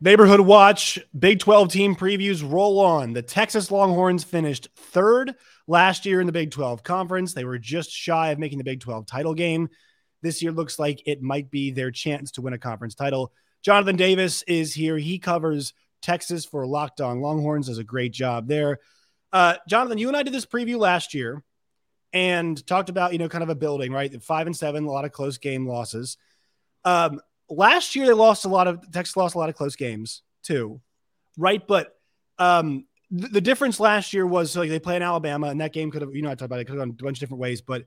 Neighborhood Watch, Big 12 team previews roll on. The Texas Longhorns finished third last year in the Big 12 conference. They were just shy of making the Big 12 title game. This year looks like it might be their chance to win a conference title. Jonathan Davis is here. He covers Texas for Locked On Longhorns, does a great job there. Uh, Jonathan, you and I did this preview last year and talked about, you know, kind of a building, right? Five and seven, a lot of close game losses. Um, last year they lost a lot of Texas lost a lot of close games too, right? But um, th- the difference last year was like they play in Alabama, and that game could have you know I talked about it could have gone a bunch of different ways, but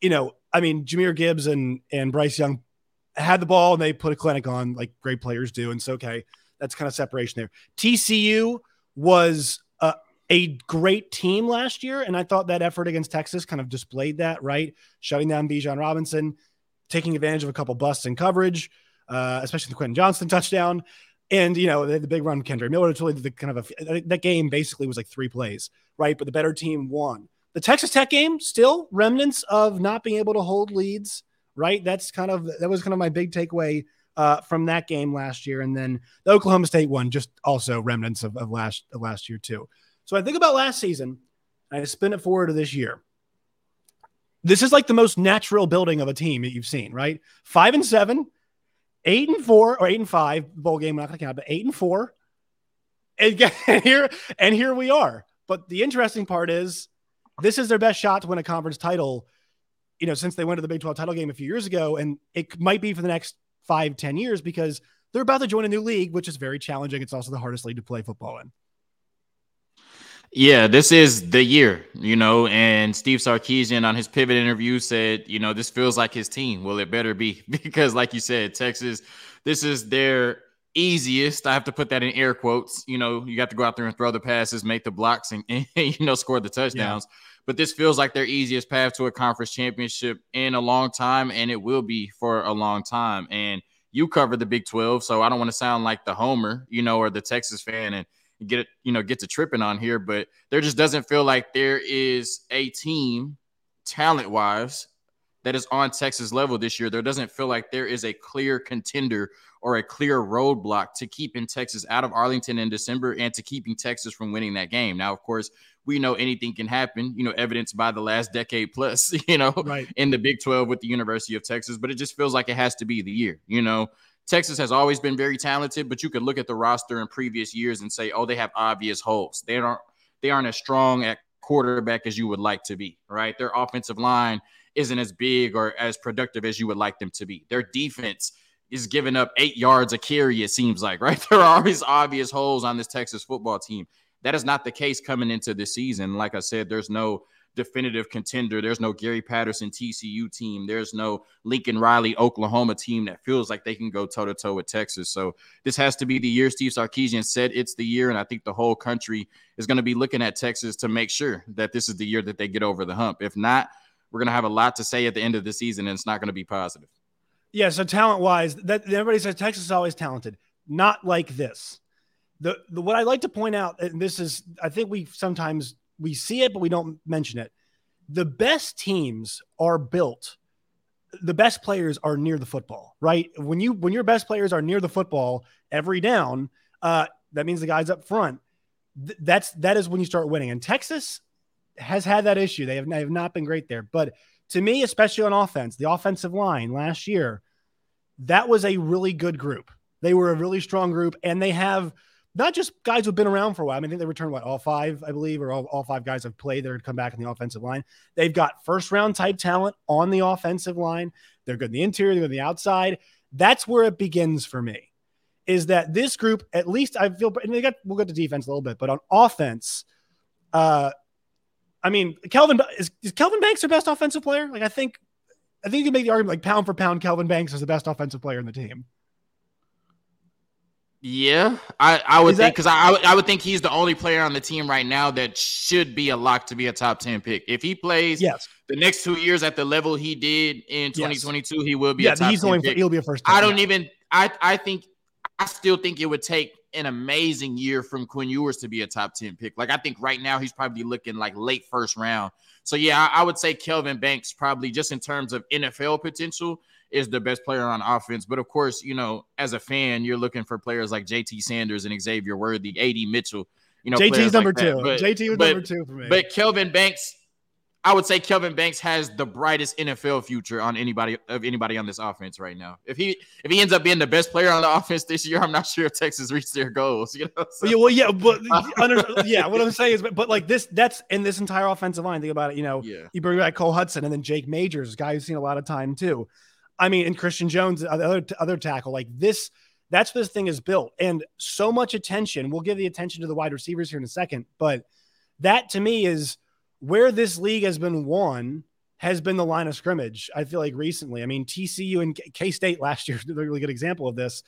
you know I mean Jahmyr Gibbs and and Bryce Young had the ball and they put a clinic on like great players do, and so okay, that's kind of separation there. TCU was a, a great team last year, and I thought that effort against Texas kind of displayed that right, shutting down Bijan Robinson, taking advantage of a couple busts in coverage uh, especially the Quentin Johnston touchdown. And you know the, the big run, Kendre Miller. It's really the kind of a, that game basically was like three plays, right? But the better team won. The Texas Tech game still remnants of not being able to hold leads, right? That's kind of that was kind of my big takeaway uh, from that game last year. And then the Oklahoma State one, just also remnants of, of last of last year too. So I think about last season, I spin it forward to this year. This is like the most natural building of a team that you've seen, right? Five and seven, eight and four or eight and five bowl game. I'm not to count, but eight and four. And here and here we are. But the interesting part is this is their best shot to win a conference title. You know, since they went to the Big 12 title game a few years ago, and it might be for the next five, ten years because they're about to join a new league, which is very challenging. It's also the hardest league to play football in. Yeah, this is the year, you know, and Steve Sarkisian on his pivot interview said, you know, this feels like his team. Well, it better be because, like you said, Texas, this is their easiest. I have to put that in air quotes. You know, you got to go out there and throw the passes, make the blocks, and, and you know, score the touchdowns. Yeah. But this feels like their easiest path to a conference championship in a long time, and it will be for a long time. And you cover the Big 12, so I don't want to sound like the homer, you know, or the Texas fan and get it, you know get to tripping on here, but there just doesn't feel like there is a team talent wise that is on Texas level this year. There doesn't feel like there is a clear contender or a clear roadblock to keeping Texas out of Arlington in December and to keeping Texas from winning that game. Now, of course, we know anything can happen, you know, evidenced by the last decade plus, you know, right. in the Big 12 with the University of Texas, but it just feels like it has to be the year, you know. Texas has always been very talented, but you could look at the roster in previous years and say, oh, they have obvious holes. They aren't they aren't as strong at quarterback as you would like to be, right? Their offensive line isn't as big or as productive as you would like them to be. Their defense is giving up eight yards a carry, it seems like, right? There are always obvious holes on this Texas football team. That is not the case coming into this season. Like I said, there's no definitive contender. There's no Gary Patterson TCU team. There's no Lincoln Riley Oklahoma team that feels like they can go toe to toe with Texas. So this has to be the year Steve Sarkisian said it's the year. And I think the whole country is going to be looking at Texas to make sure that this is the year that they get over the hump. If not, we're going to have a lot to say at the end of the season and it's not going to be positive. Yeah. So talent wise, that everybody says Texas is always talented. Not like this. The, the what I like to point out, and this is, I think we sometimes we see it, but we don't mention it. The best teams are built. The best players are near the football, right? When you when your best players are near the football every down, uh, that means the guys up front. Th- that's that is when you start winning. And Texas has had that issue. They have, they have not been great there. But to me, especially on offense, the offensive line last year, that was a really good group. They were a really strong group, and they have not just guys who've been around for a while. I mean, I think they returned what all five, I believe, or all, all five guys have played that have come back in the offensive line. They've got first round type talent on the offensive line. They're good in the interior, they're good on the outside. That's where it begins for me. Is that this group, at least I feel, and they got we'll get to defense a little bit, but on offense, uh, I mean, Kelvin is, is Kelvin Banks their best offensive player? Like, I think, I think you can make the argument like pound for pound, Kelvin Banks is the best offensive player in the team. Yeah, I, I would think because I, I would think he's the only player on the team right now that should be a lock to be a top ten pick. If he plays yes. the next two years at the level he did in 2022, yes. he will be yeah, a top he's 10 only pick. he'll be a first. I don't yeah. even I I think I still think it would take an amazing year from Quinn Ewers to be a top 10 pick. Like I think right now he's probably looking like late first round. So yeah, I, I would say Kelvin Banks probably just in terms of NFL potential is the best player on offense. But of course, you know, as a fan, you're looking for players like JT Sanders and Xavier Worthy, AD Mitchell. You know, JT's number like two. But, JT was but, number two for me. But Kelvin Banks, I would say Kelvin Banks has the brightest NFL future on anybody of anybody on this offense right now. If he if he ends up being the best player on the offense this year, I'm not sure if Texas reached their goals. You know, so. yeah, well, yeah, but under, yeah, what I'm saying is, but, but like this, that's in this entire offensive line. Think about it. You know, yeah. you bring back Cole Hutson and then Jake Majors, guy who's seen a lot of time too. I mean, and Christian Jones, uh, the other other tackle, like this. That's this thing is built, and so much attention. We'll give the attention to the wide receivers here in a second, but that to me is where this league has been won has been the line of scrimmage. I feel like recently. I mean, TCU and K State last year, a really good example of this.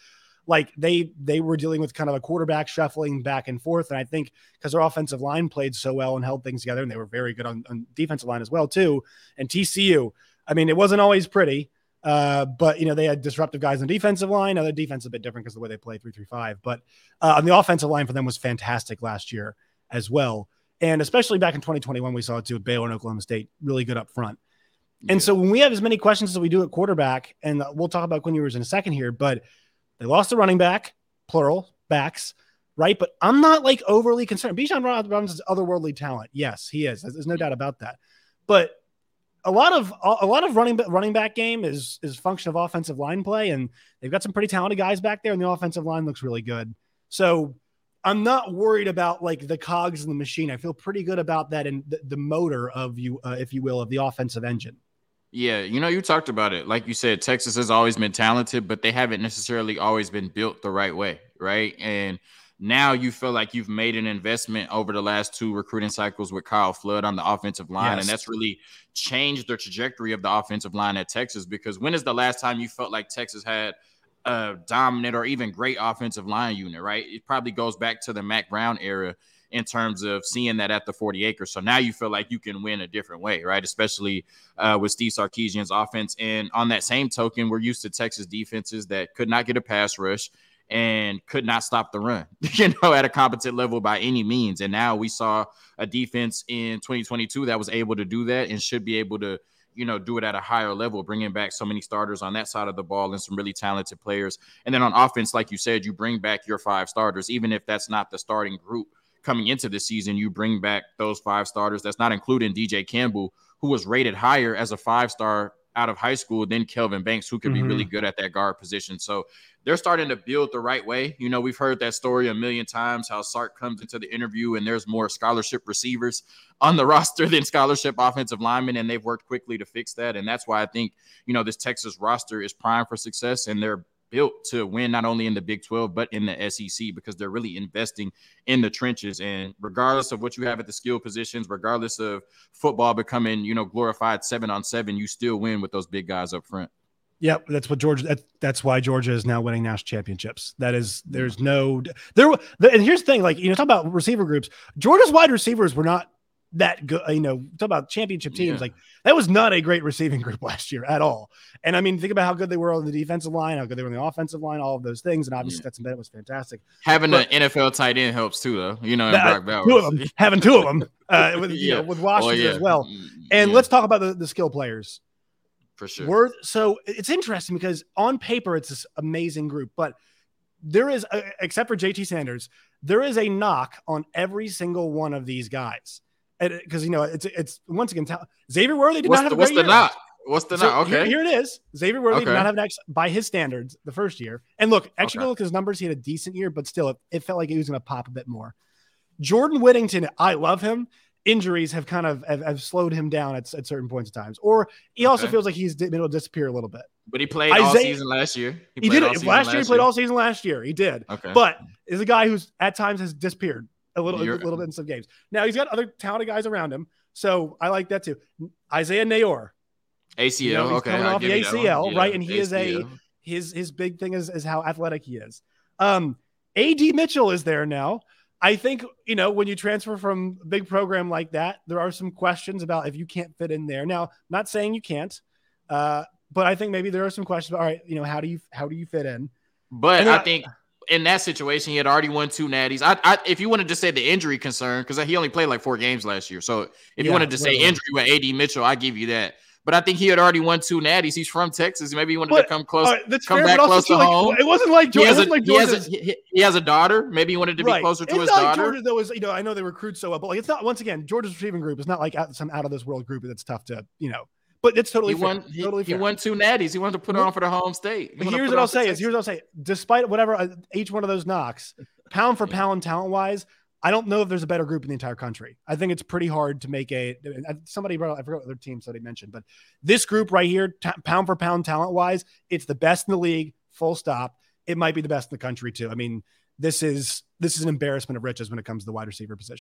Like they they were dealing with kind of a quarterback shuffling back and forth, and I think because their offensive line played so well and held things together, and they were very good on, on defensive line as well too. And TCU, I mean, it wasn't always pretty. Uh, but you know, they had disruptive guys on the defensive line. Now their defense is a bit different because the way they play three three five. But uh, on the offensive line for them was fantastic last year as well. And especially back in 2021, we saw it too with Baylor and Oklahoma State, really good up front. Yeah. And so when we have as many questions as we do at quarterback, and we'll talk about Quinn Ewers in a second here, but they lost the running back, plural backs, right? But I'm not like overly concerned. Bijan Robinson is otherworldly talent. Yes, he is. There's no doubt about that. But a lot of a lot of running running back game is is function of offensive line play, and they've got some pretty talented guys back there, and the offensive line looks really good. So I'm not worried about like the cogs in the machine. I feel pretty good about that and the, the motor of you, uh, if you will, of the offensive engine. Yeah, you know, you talked about it. Like you said, Texas has always been talented, but they haven't necessarily always been built the right way, right? And now you feel like you've made an investment over the last two recruiting cycles with Kyle Flood on the offensive line. Yes. And that's really changed the trajectory of the offensive line at Texas. Because when is the last time you felt like Texas had a dominant or even great offensive line unit, right? It probably goes back to the Mack Brown era in terms of seeing that at the 40 acres. So now you feel like you can win a different way, right? Especially uh, with Steve Sarkisian's offense. And on that same token, we're used to Texas defenses that could not get a pass rush and could not stop the run, you know, at a competent level by any means. And now we saw a defense in 2022 that was able to do that and should be able to, you know, do it at a higher level, bringing back so many starters on that side of the ball and some really talented players. And then on offense, like you said, you bring back your five starters, even if that's not the starting group coming into the season, you bring back those five starters. That's not including DJ Campbell, who was rated higher as a five star out of high school than Kelvin Banks, who could mm-hmm. be really mm-hmm. good at that guard position. So they're starting to build the right way. You know, we've heard that story a million times how Sark comes into the interview and there's more scholarship receivers on the roster than scholarship offensive linemen, and they've worked quickly to fix that. And that's why I think, you know, this Texas roster is prime for success and they're built to win not only in the Big 12 but in the SEC because they're really investing in the trenches and regardless of what you have at the skill positions regardless of football becoming you know glorified 7 on 7 you still win with those big guys up front Yep, that's what Georgia. That, that's why Georgia is now winning national championships. That is, there's no there. And here's the thing: like you know, talk about receiver groups. Georgia's wide receivers were not that good. You know, talk about championship teams. Yeah. Like that was not a great receiving group last year at all. And I mean, think about how good they were on the defensive line, how good they were on the offensive line, all of those things. And obviously, yeah. Stetson Bennett was fantastic. Having an NFL tight end helps too, though. You know, that, two of them, having two of them uh, with yeah. you know, with Washington oh, as well. Mm, and let's talk about the, the skill players. For sure. We're, so it's interesting because on paper it's this amazing group, but there is, uh, except for JT Sanders, there is a knock on every single one of these guys because uh, you know it's it's once again Xavier Worthy did what's not the, have what's the knot? What's the so Okay, here, here, it is. Xavier Worthy okay. did not have an X by his standards the first year. And look, actually, okay. look at his numbers. He had a decent year, but still, it, it felt like he was going to pop a bit more. Jordan Whittington, I love him. Injuries have kind of have, have slowed him down at, at certain points of times, or he also okay. feels like he's been able to disappear a little bit. But he played Isaiah, all season last year. He, he did it last year. He played year. all season last year. He did. Okay. But is a guy who's at times has disappeared a little, a little bit in some games. Now he's got other talented guys around him. So I like that too. Isaiah Neyor. ACL. You know, okay. Coming off the ACL, yeah, right? And he ACL. is a his his big thing is, is how athletic he is. Um, AD Mitchell is there now. I think, you know, when you transfer from a big program like that, there are some questions about if you can't fit in there. Now, not saying you can't, uh, but I think maybe there are some questions about, all right, you know, how do you how do you fit in? But I think in that situation, he had already won two natties. I, I if you wanted to say the injury concern, because he only played like four games last year. So if yeah, you wanted to say injury with AD Mitchell, I give you that. But I think he had already won two natties. He's from Texas. Maybe he wanted but, to come close, uh, right, come fair, back close to like, home. It wasn't like Georgia. He has, a, like he, has a, he, he has a daughter. Maybe he wanted to be right. closer to it's his not daughter. Like though, is you know I know they recruit so well, but like it's not. Once again, Georgia's receiving group is not like some out of this world group that's tough to you know but it's totally he won. He, totally he won two natties. He wanted to put it on for the home state. But here's what I'll say: is here's what I'll say. Despite whatever uh, each one of those knocks, pound for pound, talent wise, I don't know if there's a better group in the entire country. I think it's pretty hard to make a. Somebody brought. I forgot what teams that he mentioned, but this group right here, t- pound for pound, talent wise, it's the best in the league. Full stop. It might be the best in the country too. I mean, this is this is an embarrassment of riches when it comes to the wide receiver position.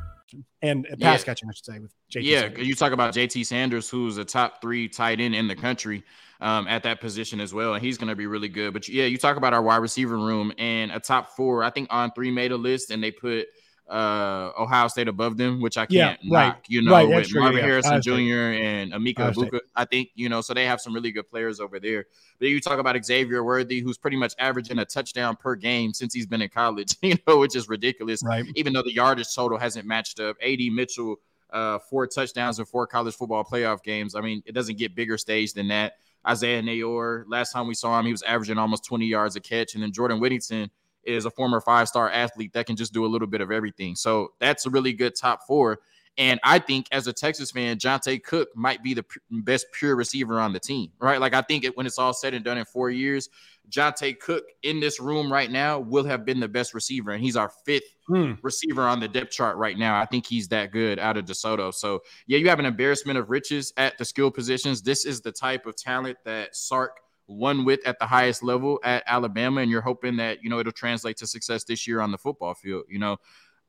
and pass yeah. catching, I should say, with JT. Yeah, Sanders. you talk about JT Sanders, who's a top three tight end in the country um, at that position as well, and he's going to be really good. But yeah, you talk about our wide receiver room and a top four. I think On3 made a list, and they put uh, Ohio State above them, which I can't yeah, knock, right. you know, right, with true, Marvin yeah. Harrison Jr. and Emeka Egbuka. I think, you know, so they have some really good players over there. But you talk about Xavier Worthy, who's pretty much averaging a touchdown per game since he's been in college, you know, which is ridiculous. Right. Even though the yardage total hasn't matched up. AD Mitchell, uh, four touchdowns in four college football playoff games. I mean, it doesn't get bigger stage than that. Isaiah Neyor, last time we saw him, he was averaging almost 20 yards a catch. And then Jordan Whittington – is a former five star athlete that can just do a little bit of everything. So that's a really good top four. And I think as a Texas fan, Johntay Cook might be the p- best pure receiver on the team, right? Like I think it, when it's all said and done in four years, Johntay Cook in this room right now will have been the best receiver, and he's our fifth hmm. receiver on the depth chart right now. I think he's that good out of DeSoto. So yeah, you have an embarrassment of riches at the skill positions. This is the type of talent that Sark – won with at the highest level at Alabama, and you're hoping that you know it'll translate to success this year on the football field. You know,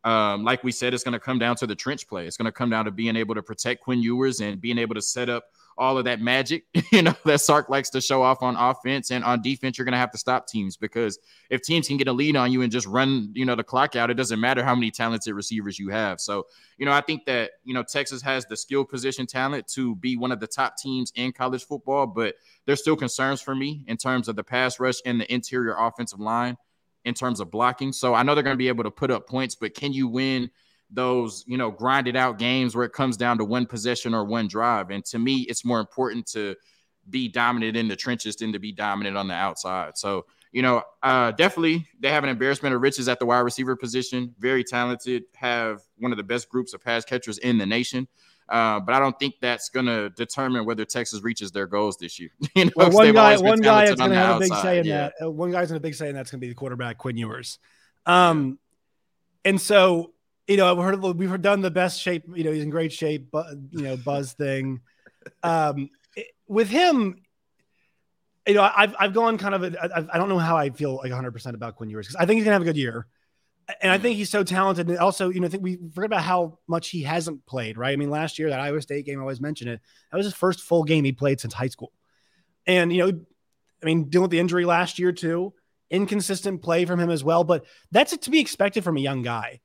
um, like we said, it's going to come down to the trench play. It's going to come down to being able to protect Quinn Ewers and being able to set up all of that magic, you know, that Sark likes to show off on offense and on defense. You're going to have to stop teams because if teams can get a lead on you and just run, you know, the clock out, it doesn't matter how many talented receivers you have. So, you know, I think that, you know, Texas has the skill position talent to be one of the top teams in college football, but there's still concerns for me in terms of the pass rush and the interior offensive line in terms of blocking. So I know they're going to be able to put up points, but can you win? Those, you know, grinded out games where it comes down to one possession or one drive. And to me, it's more important to be dominant in the trenches than to be dominant on the outside. So, you know, uh, definitely they have an embarrassment of riches at the wide receiver position. Very talented, have one of the best groups of pass catchers in the nation. Uh, but I don't think that's going to determine whether Texas reaches their goals this year. you know, well, one guy, one guy is going to have a big say in yeah. that. Uh, one guy's going to big say, and that's going to be the quarterback Quinn Ewers. Um, and so you know, I've heard we've done the best shape. You know, he's in great shape. But you know, buzz thing. Um, with him, you know, I've I've gone kind of. A, I don't know how I feel like 100 percent about Quinn Ewers because I think he's gonna have a good year, and I think he's so talented. And also, you know, I think we forget about how much he hasn't played. Right? I mean, last year that Iowa State game, I always mention it. That was his first full game he played since high school, and you know, I mean, dealing with the injury last year too, inconsistent play from him as well. But that's to be expected from a young guy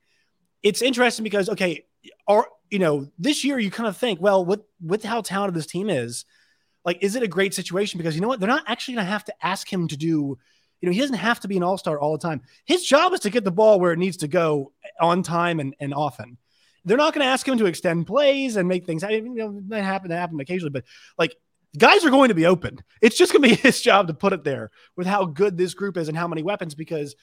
it's interesting because okay, or you know, this year you kind of think, well, with with how talented this team is, like, is it a great situation? Because you know what, they're not actually going to have to ask him to do. You know, he doesn't have to be an all star all the time. His job is to get the ball where it needs to go on time and, and often. They're not going to ask him to extend plays and make things. You know, that happen. That happen occasionally, but like guys are going to be open. It's just going to be his job to put it there with how good this group is and how many weapons. Because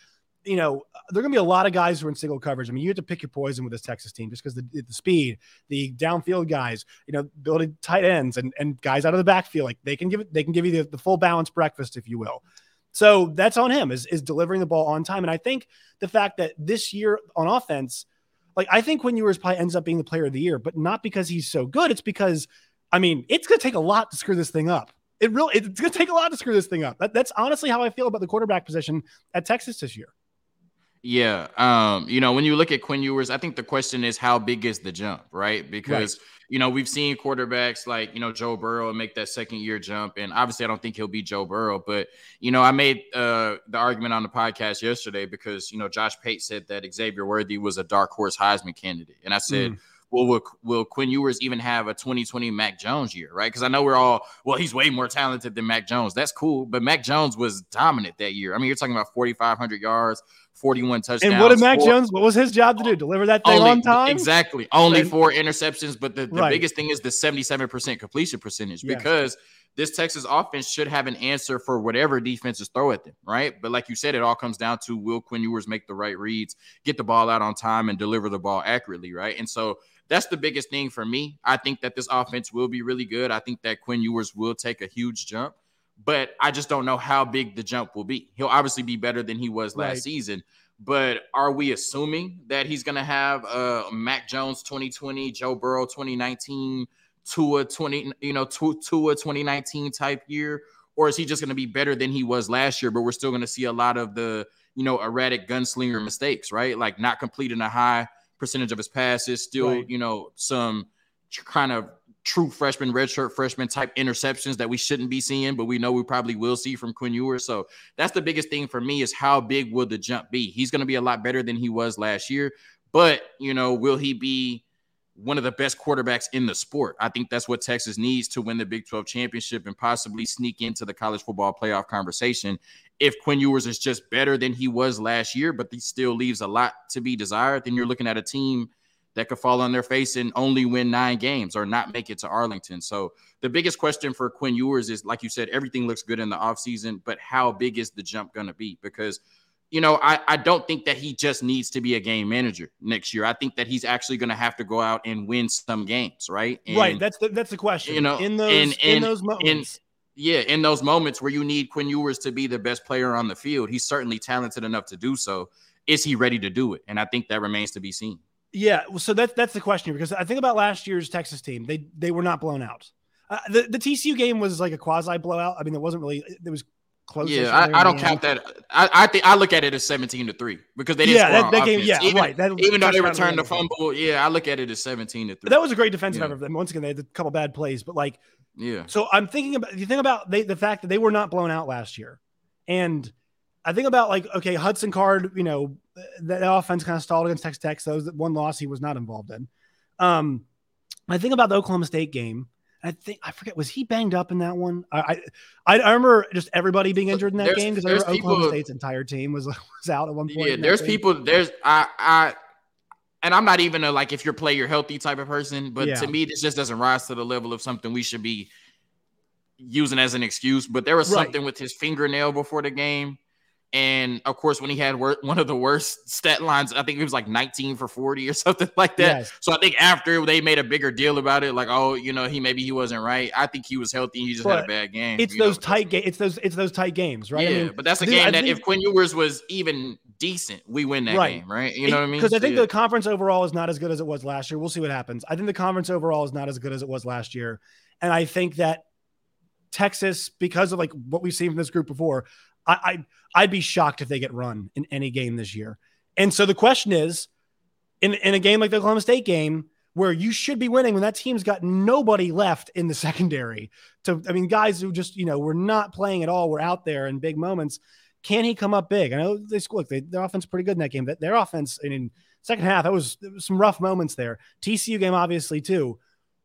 you know, there are going to be a lot of guys who are in single coverage. I mean, you have to pick your poison with this Texas team just because the, the speed, the downfield guys, you know, building tight ends and, and guys out of the backfield, like they can give it, they can give you the, the full balance breakfast, if you will. So that's on him is, is delivering the ball on time. And I think the fact that this year on offense, like I think Quinn Ewers probably ends up being the player of the year, but not because he's so good. It's because, I mean, it's going to take a lot to screw this thing up. It really, it's going to take a lot to screw this thing up. That, that's honestly how I feel about the quarterback position at Texas this year. Yeah. Um, you know, when you look at Quinn Ewers, I think the question is how big is the jump, right? Because right. you know, we've seen quarterbacks like, you know, Joe Burrow make that second year jump. And obviously I don't think he'll be Joe Burrow, but you know, I made uh the argument on the podcast yesterday because you know Josh Pate said that Xavier Worthy was a dark horse Heisman candidate. And I said, mm well, will, will Quinn Ewers even have a 2020 Mac Jones year, right? Because I know we're all, well, he's way more talented than Mac Jones. That's cool. But Mac Jones was dominant that year. I mean, you're talking about 4,500 yards, 41 touchdowns. And what did Mac four, Jones, what was his job to do? Oh, deliver that thing only, on time? Exactly. Only and, four interceptions. But the, the right. biggest thing is the 77% completion percentage because this Texas offense should have an answer for whatever defenses throw at them, right? But like you said, it all comes down to will Quinn Ewers make the right reads, get the ball out on time, and deliver the ball accurately, right? And so that's the biggest thing for me. I think that this offense will be really good. I think that Quinn Ewers will take a huge jump, but I just don't know how big the jump will be. He'll obviously be better than he was last right. season. But are we assuming that he's going to have a uh, Mac Jones 2020, Joe Burrow 2019, Tua 20, you know, Tua 2019 type year? Or is he just going to be better than he was last year, but we're still going to see a lot of the, you know, erratic gunslinger mistakes, right? Like not completing a high percentage of his passes, still, right. you know, some kind of true freshman, redshirt freshman type interceptions that we shouldn't be seeing, but we know we probably will see from Quinn Ewers. So that's the biggest thing for me is how big will the jump be? He's going to be a lot better than he was last year, but you know, will he be one of the best quarterbacks in the sport? I think that's what Texas needs to win the Big 12 championship and possibly sneak into the college football playoff conversation. If Quinn Ewers is just better than he was last year, but he still leaves a lot to be desired, then you're looking at a team – that could fall on their face and only win nine games or not make it to Arlington. So the biggest question for Quinn Ewers is, like you said, everything looks good in the offseason, but how big is the jump going to be? Because, you know, I, I don't think that he just needs to be a game manager next year. I think that he's actually going to have to go out and win some games, right? And, right. That's the that's the question. You know, in those and, in those moments. yeah, in those moments where you need Quinn Ewers to be the best player on the field, he's certainly talented enough to do so. Is he ready to do it? And I think that remains to be seen. Yeah, so that's that's the question here because I think about last year's Texas team. They they were not blown out. Uh, the the TCU game was like a quasi blowout. I mean, it wasn't really. It was close. Yeah, I, I don't count that. I, I think I look at it as seventeen to three because they didn't yeah, that, that game. Yeah, even, right. That even though they returned the fumble, yeah, I look at it as seventeen to three. That was a great defensive yeah. effort. Once again, they had a couple bad plays, but like, yeah. So I'm thinking about you think about they, the fact that they were not blown out last year, and I think about like okay, Hudson Card, you know, that offense kind of stalled against Texas Tech. So that was one loss he was not involved in. Um, I think about the Oklahoma State game. I think I forget was he banged up in that one. I I, I remember just everybody being injured in that there's, game because Oklahoma people, State's entire team was was out at one point. Yeah, there's people. There's I I and I'm not even a like if you're player healthy type of person, but yeah. to me this just doesn't rise to the level of something we should be using as an excuse. But there was right. something with his fingernail before the game and of course, when he had wor- one of the worst stat lines, I think it was like 19 for 40 or something like that. Yes. So I think after they made a bigger deal about it, like, oh, you know, he maybe he wasn't right. I think he was healthy. He just but had a bad game. It's those know? tight games. It's those it's those tight games, right? Yeah, I mean, but that's a game I that think- if Quinn Ewers was even decent, we win that right. game, right? You know it, what I mean? Because I think yeah. the conference overall is not as good as it was last year. We'll see what happens. I think the conference overall is not as good as it was last year, and I think that Texas, because of like what we've seen from this group before, I, I would be shocked if they get run in any game this year. And so the question is, in in a game like the Oklahoma State game, where you should be winning when that team's got nobody left in the secondary. To I mean, guys who just you know were not playing at all were out there in big moments. Can he come up big? I know they look they, their offense pretty good in that game. That their offense I mean second half that was, was some rough moments there. TCU game obviously too.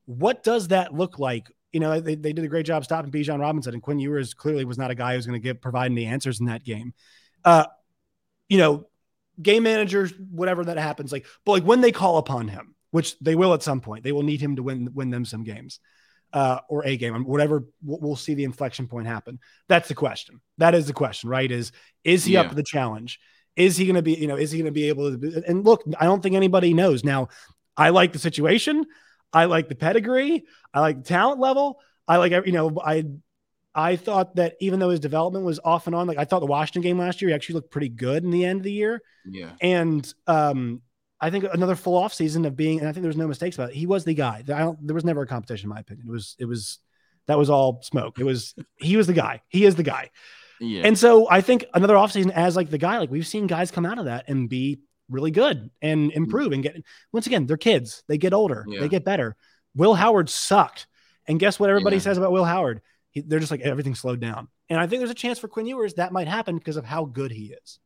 What does that look like you know, they, they did a great job stopping Bijan Robinson, and Quinn Ewers clearly was not a guy who's going to get providing the answers in that game. Uh, you know, game managers, whatever that happens, like, but like when they call upon him, which they will at some point, they will need him to win win them some games, uh, or a game, whatever. We'll, we'll see the inflection point happen. That's the question. That is the question, right? Is is he yeah. up to the challenge? Is he going to be, you know, is he going to be able to? Be, and look, I don't think anybody knows now. I like the situation. I like the pedigree. I like the talent level. I like, you know, I, I thought that even though his development was off and on, like I thought the Washington game last year, he actually looked pretty good in the end of the year. Yeah. And um, I think another full off season of being, and I think there was no mistakes about it. He was the guy. there was never a competition, in my opinion. It was, it was, that was all smoke. It was, he was the guy. He is the guy. Yeah. And so I think another offseason as like the guy, like we've seen guys come out of that and be really good and mm-hmm. improve and get, once again, they're kids. They get older, Yeah. they get better. Will Howard sucked. And guess what everybody Yeah. says about Will Howard? He, they're just like everything slowed down. And I think there's a chance for Quinn Ewers that might happen because of how good he is.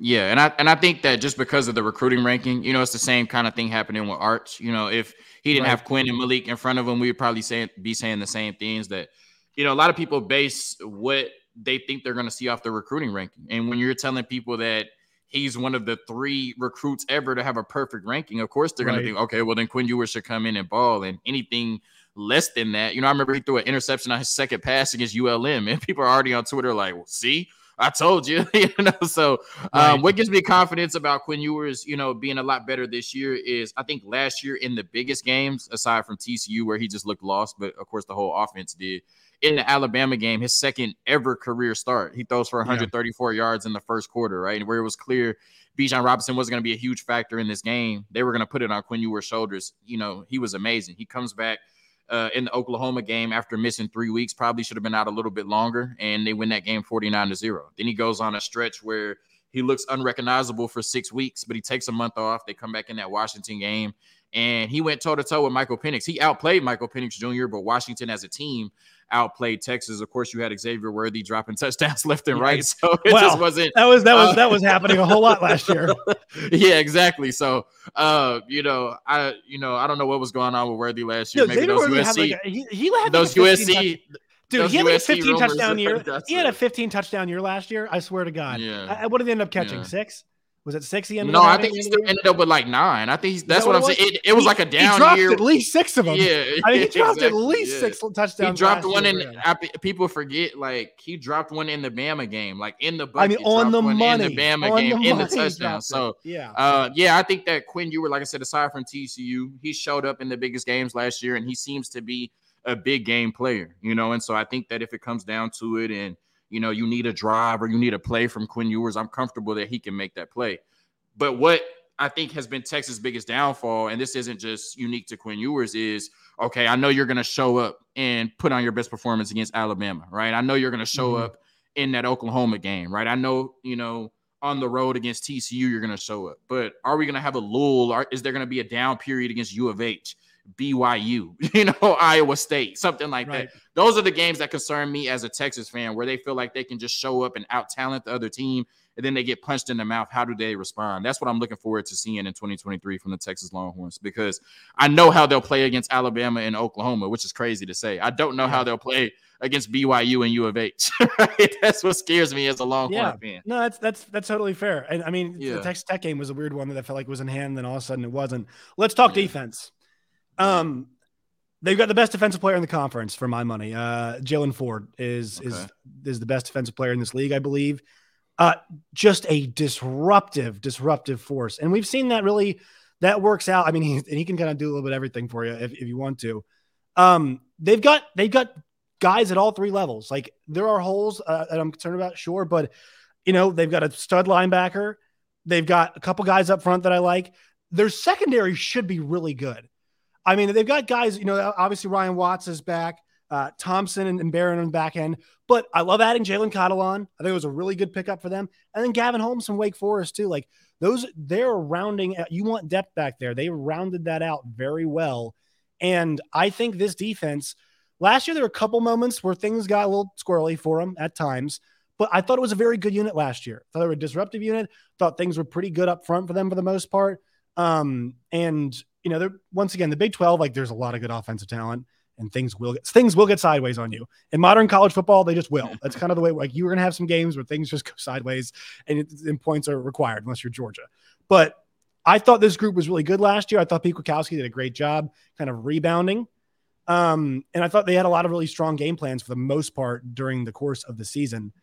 Yeah, and I and I think that just because of the recruiting ranking, you know, it's the same kind of thing happening with Arch. You know, if he didn't Right. have Quinn and Malik in front of him, we would probably say be saying the same things that, you know, a lot of people base what they think they're going to see off the recruiting ranking. And when you're telling people that he's one of the three recruits ever to have a perfect ranking, of course they're going to think, okay, well then Quinn Ewers should come in and ball. And anything less than that, you know, I remember he threw an interception on his second pass against ULM, and people are already on Twitter like, well, see. I told you, you know. So, um, what gives me confidence about Quinn Ewers, you know, being a lot better this year is I think last year in the biggest games, aside from TCU where he just looked lost, but of course the whole offense did. In the Alabama game, his second ever career start, he throws for Yeah. 134 yards in the first quarter, right? And where it was clear Bijan Robinson wasn't going to be a huge factor in this game. They were going to put it on Quinn Ewers' shoulders. You know, he was amazing. He comes back uh, in the Oklahoma game after missing three weeks, probably should have been out a little bit longer, and they win that game 49 to 0. Then he goes on a stretch where he looks unrecognizable for six weeks, but he takes a month off. They come back in that Washington game, and he went toe to toe with Michael Penix. He outplayed Michael Penix Jr., but Washington as a team outplayed Texas. Of course, you had Xavier Worthy dropping touchdowns left and right, so it Wow. just wasn't That was that was Uh, that was happening a whole lot last year. yeah, exactly. So, uh, you know, I, you know, I don't know what was going on with Worthy last year. Maybe those USC, had like a, he, he had those like a 15 USC, dude, those he had like a 15 touchdown year. He had a 15 touchdown year last year. I swear to God. Yeah. I- what did he end up catching? Yeah. Six? Was it six? He ended no, I think he still end of the ended up with like nine. I think he's, that's that what I'm what saying. It, it was He- like a down he dropped year. at least six of them. Yeah, I mean, he dropped at least yeah. six touchdowns. He dropped one in. I, people forget, like he dropped one in the Bama game, like in the. I mean, on the money. in the Bama on game the in the touchdown. So yeah. Uh, yeah, I think that Quinn Ewer, like I said, aside from TCU, he showed up in the biggest games last year, and he seems to be a big game player, you know. And so I think that if it comes down to it, and you know, you need a drive or you need a play from Quinn Ewers, I'm comfortable that he can make that play. But what I think has been Texas' biggest downfall, and this isn't just unique to Quinn Ewers, is okay, I know you're going to show up and put on your best performance against Alabama, right? I know you're going to show Mhm. up in that Oklahoma game, right? I know, you know, on the road against TCU, you're going to show up. But are we going to have a lull? Or is there going to be a down period against U of H, BYU, you know, Iowa State, something like Right. that? Those are the games that concern me as a Texas fan, where they feel like they can just show up and out talent the other team, and then they get punched in the mouth. How do they respond? That's what I'm looking forward to seeing in 2023 from the Texas Longhorns because I know how they'll play against Alabama and Oklahoma, which is crazy to say. I don't know how they'll play against BYU and U of H. Right? That's what scares me as a Longhorn Yeah. fan. No, that's that's that's totally fair. And I mean, Yeah. the Texas Tech game was a weird one that I felt like was in hand, then all of a sudden it wasn't. Let's talk Yeah. defense. Um, they've got the best defensive player in the conference for my money. Uh, Jaylan Ford is is Okay. is the best defensive player in this league, I believe. Uh, just a disruptive, disruptive force, and we've seen that really that works out. I mean, he he can kind of do a little bit of everything for you if, if you want to. Um, they've got they've got guys at all three levels. Like there are holes uh, that I'm concerned about, sure, but you know they've got a stud linebacker. They've got a couple guys up front that I like. Their secondary should be really good. I mean, they've got guys. You know, obviously Ryan Watts is back. Uh, Thompson and, and Barron on the back end, but I love adding Jalen Catalon. I think it was a really good pickup for them, and then Gavin Holmes from Wake Forest too. Like those, they're rounding. You want depth back there. They rounded that out very well, and I think this defense. Last year, there were a couple moments where things got a little squirrely for them at times, but I thought it was a very good unit last year. thought they were a disruptive unit. Thought things were pretty good up front for them for the most part. Um, and you know, they're once again the Big Twelve. Like, there's a lot of good offensive talent, and things will get things will get sideways on you. In modern college football, they just will. That's kind of the way. Like, you're gonna have some games where things just go sideways, and, it, and points are required unless you're Georgia. But I thought this group was really good last year. I thought Pete Kwiatkowski did a great job, kind of rebounding. Um, and I thought they had a lot of really strong game plans for the most part during the course of the season.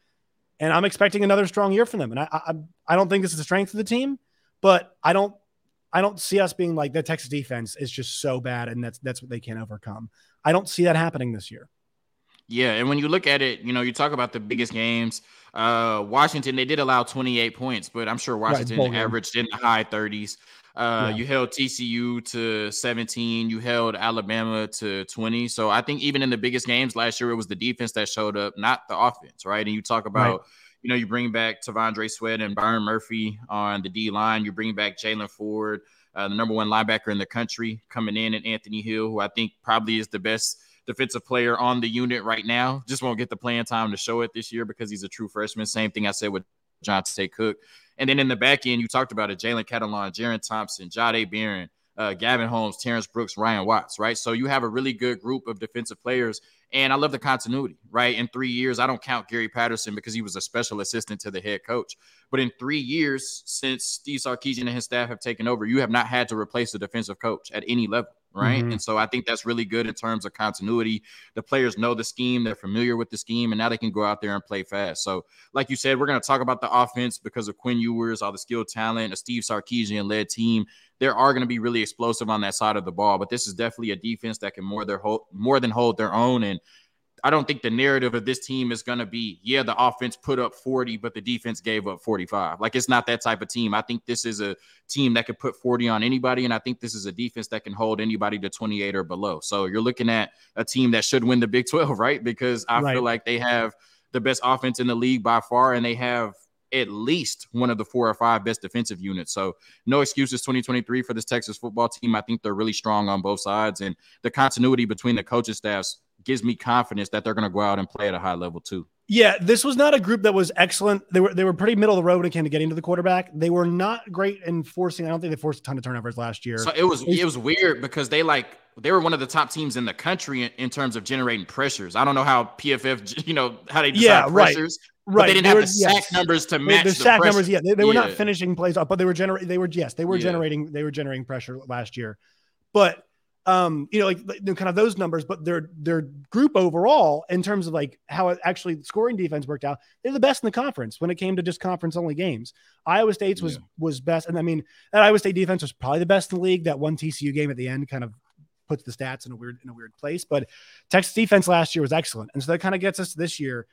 And I'm expecting another strong year from them. And I, I, I don't think this is the strength of the team, but I don't, I don't see us being like the Texas defense is just so bad, and that's that's what they can't overcome. I don't see that happening this year. Yeah, and when you look at it, you know, you talk about the biggest games. Uh, Washington, they did allow 28 points, but I'm sure Washington right, averaged in the high 30s. Uh, yeah. You held TCU to 17. You held Alabama to 20. So I think even in the biggest games last year, it was the defense that showed up, not the offense, right? And you talk about, right. You know, you bring back T'Vondre Sweat and Byron Murphy on the D line. You bring back Jaylan Ford, uh, the number one linebacker in the country, coming in, and Anthony Hill, who I think probably is the best defensive player on the unit right now. Just won't get the playing time to show it this year because he's a true freshman. Same thing I said with John Johntay Cook. And then in the back end, you talked about it Jalen Catalon, Jerrin Thompson, Jahdae Barron, uh, Gavin Holmes, Terrence Brooks, Ryan Watts, right? So you have a really good group of defensive players. And I love the continuity, right? In three years, I don't count Gary Patterson because he was a special assistant to the head coach. But in three years since Steve Sarkisian and his staff have taken over, you have not had to replace the defensive coach at any level right? Mm-hmm. And so I think that's really good in terms of continuity. The players know the scheme, they're familiar with the scheme, and now they can go out there and play fast. So, like you said, we're going to talk about the offense because of Quinn Ewers, all the skill talent, a Steve Sarkisian led team. There are going to be really explosive on that side of the ball, but this is definitely a defense that can more their hold, more than hold their own. And I don't think the narrative of this team is going to be, yeah, the offense put up 40, but the defense gave up 45. Like it's not that type of team. I think this is a team that could put 40 on anybody. And I think this is a defense that can hold anybody to 28 or below. So you're looking at a team that should win the Big 12, right? Because I right. feel like they have the best offense in the league by far, and they have at least one of the four or five best defensive units. So no excuses 2023 for this Texas football team. I think they're really strong on both sides and the continuity between the coaching staffs gives me confidence that they're going to go out and play at a high level too. Yeah, this was not a group that was excellent. They were they were pretty middle of the road when it came to getting to the quarterback. They were not great in forcing. I don't think they forced a ton of turnovers last year. So it was it was weird because they like they were one of the top teams in the country in, in terms of generating pressures. I don't know how PFF you know how they decide yeah, pressures. Right. Right. they didn't they have were, the sack yes. numbers to match the, the sack pressure. numbers. Yeah, they, they were yeah. not finishing plays up, but they were generating. They were yes, they were yeah. generating. They were generating pressure last year, but um, you know, like, like kind of those numbers, but their their group overall, in terms of like how it actually scoring defense worked out, they're the best in the conference when it came to just conference only games. Iowa State's was yeah. was best, and I mean that Iowa State defense was probably the best in the league. That one TCU game at the end kind of puts the stats in a weird in a weird place, but Texas defense last year was excellent, and so that kind of gets us to this year.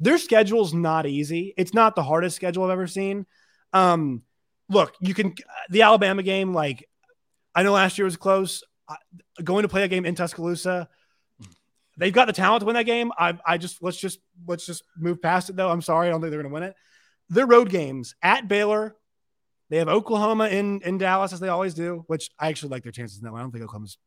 Their schedule's not easy. It's not the hardest schedule I've ever seen. Um, look, you can the Alabama game, like I know last year was close going to play a game in Tuscaloosa. They've got the talent to win that game. I, I just let's just let's just move past it though. I'm sorry, I don't think they're going to win it. Their road games at Baylor. They have Oklahoma in in Dallas as they always do, which I actually like their chances now. I don't think Oklahoma's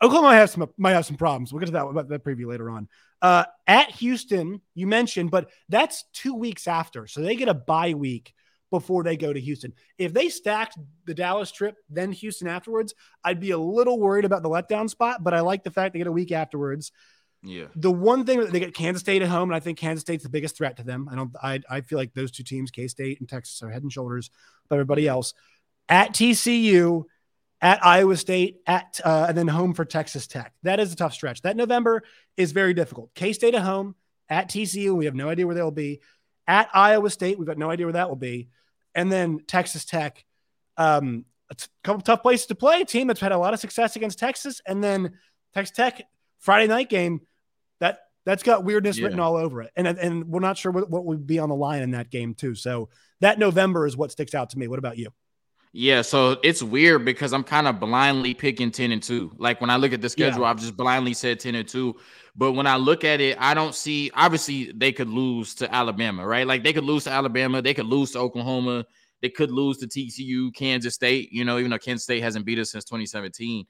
Oklahoma might have some might have some problems. We'll get to that about that preview later on. Uh, at Houston, you mentioned, but that's two weeks after, so they get a bye week before they go to Houston. If they stacked the Dallas trip, then Houston afterwards, I'd be a little worried about the letdown spot, but I like the fact they get a week afterwards. Yeah. The one thing that they get Kansas State at home, and I think Kansas State's the biggest threat to them. I don't I I feel like those two teams, K State and Texas, are head and shoulders above everybody else. At TCU, at Iowa State, at uh, and then home for Texas Tech. That is a tough stretch. That November is very difficult. K State at home, at TCU, we have no idea where they'll be. At Iowa State, we've got no idea where that will be and then Texas Tech. Um, a t- couple tough places to play. A team that's had a lot of success against Texas, and then Texas Tech Friday night game. That that's got weirdness yeah. written all over it, and and we're not sure what, what would be on the line in that game too. So that November is what sticks out to me. What about you? Yeah, so it's weird because I'm kind of blindly picking 10 and 2. Like when I look at the schedule, yeah. I've just blindly said 10 and 2. But when I look at it, I don't see obviously they could lose to Alabama, right? Like they could lose to Alabama, they could lose to Oklahoma, they could lose to TCU, Kansas State, you know, even though Kansas State hasn't beat us since 2017.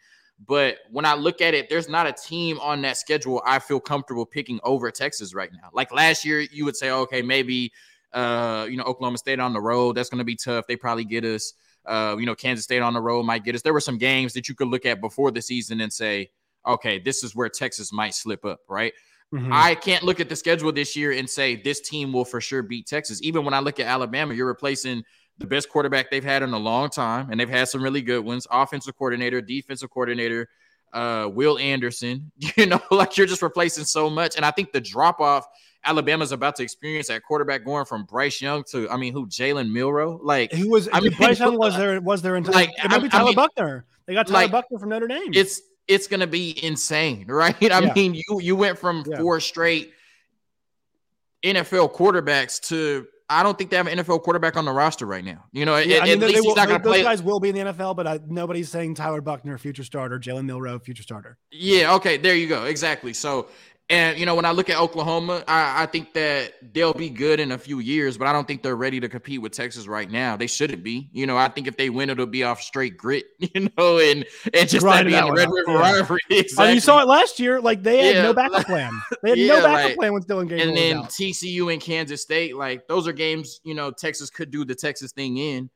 But when I look at it, there's not a team on that schedule I feel comfortable picking over Texas right now. Like last year, you would say, okay, maybe uh, you know, Oklahoma State on the road, that's gonna be tough. They probably get us. Uh, you know, Kansas State on the road might get us. There were some games that you could look at before the season and say, okay, this is where Texas might slip up, right? Mm-hmm. I can't look at the schedule this year and say this team will for sure beat Texas. Even when I look at Alabama, you're replacing the best quarterback they've had in a long time, and they've had some really good ones. Offensive coordinator, defensive coordinator, uh, Will Anderson. You know, like you're just replacing so much. And I think the drop off Alabama's about to experience at quarterback going from Bryce Young to I mean who Jalen Milrow? like he was I mean Bryce Young was there was there until like it might be Tyler I mean, Buchner they got Tyler like, Buchner from Notre Dame it's it's gonna be insane, right? I Yeah. mean, you you went from Yeah. four straight NFL quarterbacks to I don't think they have an NFL quarterback on the roster right now. You know, Yeah, at, I mean, at least they he's not gonna play. those guys will be in the NFL, but uh, nobody's saying Tyler Buchner, future starter, Jalen Milrow, future starter. Yeah, okay, there you go. Exactly. So, and you know, when I look at Oklahoma, I, I think that they'll be good in a few years, but I don't think they're ready to compete with Texas right now. They shouldn't be. You know, I think if they win, it'll be off straight grit, you know, and and just that being the Red? River rivalry. I mean, you saw it last year. Like they had Yeah, no backup plan. They had Yeah, no backup like- plan when Dillon Gabriel and then out. TCU and Kansas State, like those are games, you know, Texas could do the Texas thing in,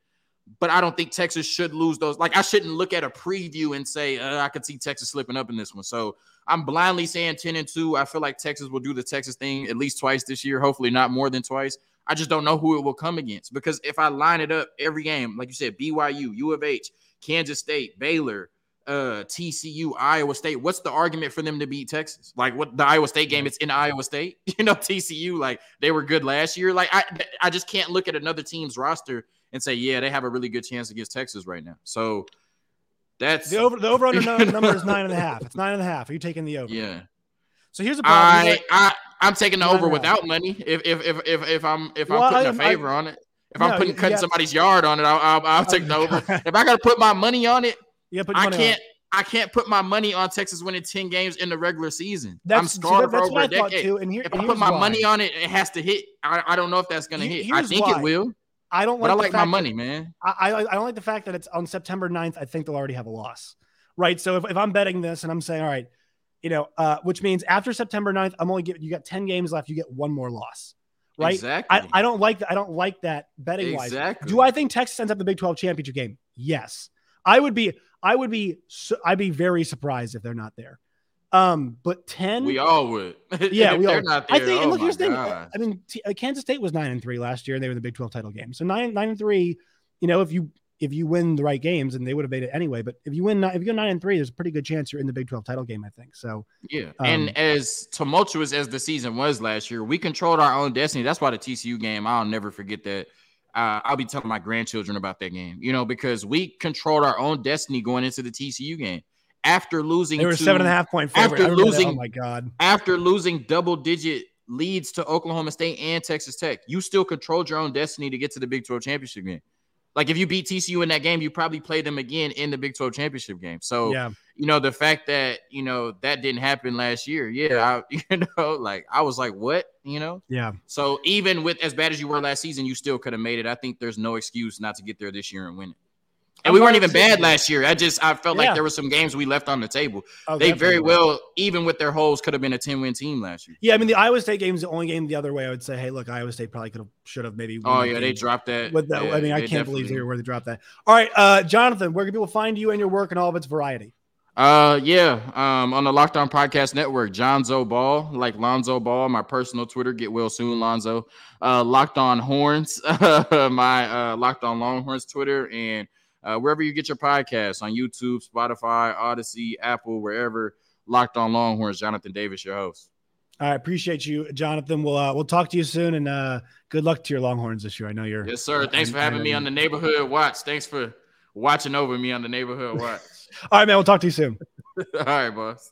but I don't think Texas should lose those. Like I shouldn't look at a preview and say uh, I could see Texas slipping up in this one. So I'm blindly saying 10 and 2. I feel like Texas will do the Texas thing at least twice this year, hopefully not more than twice. I just don't know who it will come against because if I line it up every game, like you said, BYU, U of H, Kansas State, Baylor, uh, TCU, Iowa State, what's the argument for them to beat Texas? Like what the Iowa State game, it's in Iowa State. You know, TCU, like they were good last year. Like I I just can't look at another team's roster and say, yeah, they have a really good chance against Texas right now. So that's The over the over under number is nine and a half. It's nine and a half. Are you taking the over? yeah. So here's the problem. I like- I I'm taking the over without money. If if if if, if I'm if Well, I'm putting a I'm- I- favor on it, if No, I'm putting cutting yeah. somebody's yard on it, I'll I'll, I'll take the over. if I gotta put my money on it, yeah, put I money on it. can't. I can't put my money on Texas winning ten games in the regular season. That's, I'm scarred that- for over what a I decade. too. And here, If I put my why. money on it, it has to hit. I, I don't know if that's gonna He- hit. I think why. it will, I don't but like I the like my money, man. I, I I don't like the fact that it's on September 9th. I think they'll already have a loss, right? So if, if I'm betting this and I'm saying, all right, you know, uh, which means after September 9th, I'm only giving you got 10 games left. You get one more loss, right? Exactly. I, I don't like that. I don't like that betting wise. Exactly. Do I think Texas ends up the Big 12 championship game? Yes. I would be, I would be, I'd be very surprised if they're not there. Um, but 10, we all would. yeah, we they're all. not there. I think, oh and look, here's the thing. I mean, T- uh, Kansas State was nine and three last year, and they were in the Big 12 title game. So nine, nine and three. You know, if you if you win the right games, and they would have made it anyway. But if you win, if you go nine and three, there's a pretty good chance you're in the Big 12 title game. I think so. Yeah. Um, and as tumultuous as the season was last year, we controlled our own destiny. That's why the TCU game, I'll never forget that. Uh, I'll be telling my grandchildren about that game, you know, because we controlled our own destiny going into the TCU game. After losing They were to- seven and a half point favorite. after remember that. losing- oh my god, after losing double digit leads to Oklahoma State and Texas Tech, you still controlled your own destiny to get to the Big 12 championship game. Like if you beat TCU in that game, you probably play them again in the Big 12 championship game. So yeah, you know, the fact that, you know, that didn't happen last year. Yeah. I, you know, like I was like, what, you know? yeah. So even with as bad as you were last season, you still could have made it. I think there's no excuse not to get there this year and win it. And I'm we weren't even bad last year. I just I felt Yeah. like there were some games we left on the table. Oh, they very well, even with their holes, could have been a 10 win team last year. Yeah, I mean the Iowa State game is the only game the other way. I would say, hey, look, Iowa State probably could have, should have maybe. won Oh yeah, they dropped that. With that, Yeah, I mean, I can't believe they were where they dropped that. All right, uh, Jonathan, where can people find you and your work and all of its variety? Uh, yeah. Um, on the Locked On Podcast Network, John Zo Ball, like Lonzo Ball. My personal Twitter, get well soon, Lonzo. Uh, Locked On Horns, my uh, Locked On Longhorns Twitter, and uh, wherever you get your podcasts on YouTube, Spotify, Odyssey, Apple, wherever. Locked On Longhorns, Jonathan Davis, your host. I appreciate you, Jonathan. We'll uh, we'll talk to you soon, and uh, good luck to your Longhorns this year. I know you're. Yes, sir. Thanks for having me on the Neighborhood Watch. Thanks for watching over me on the Neighborhood Watch. All right, man. We'll talk to you soon. All right, boss.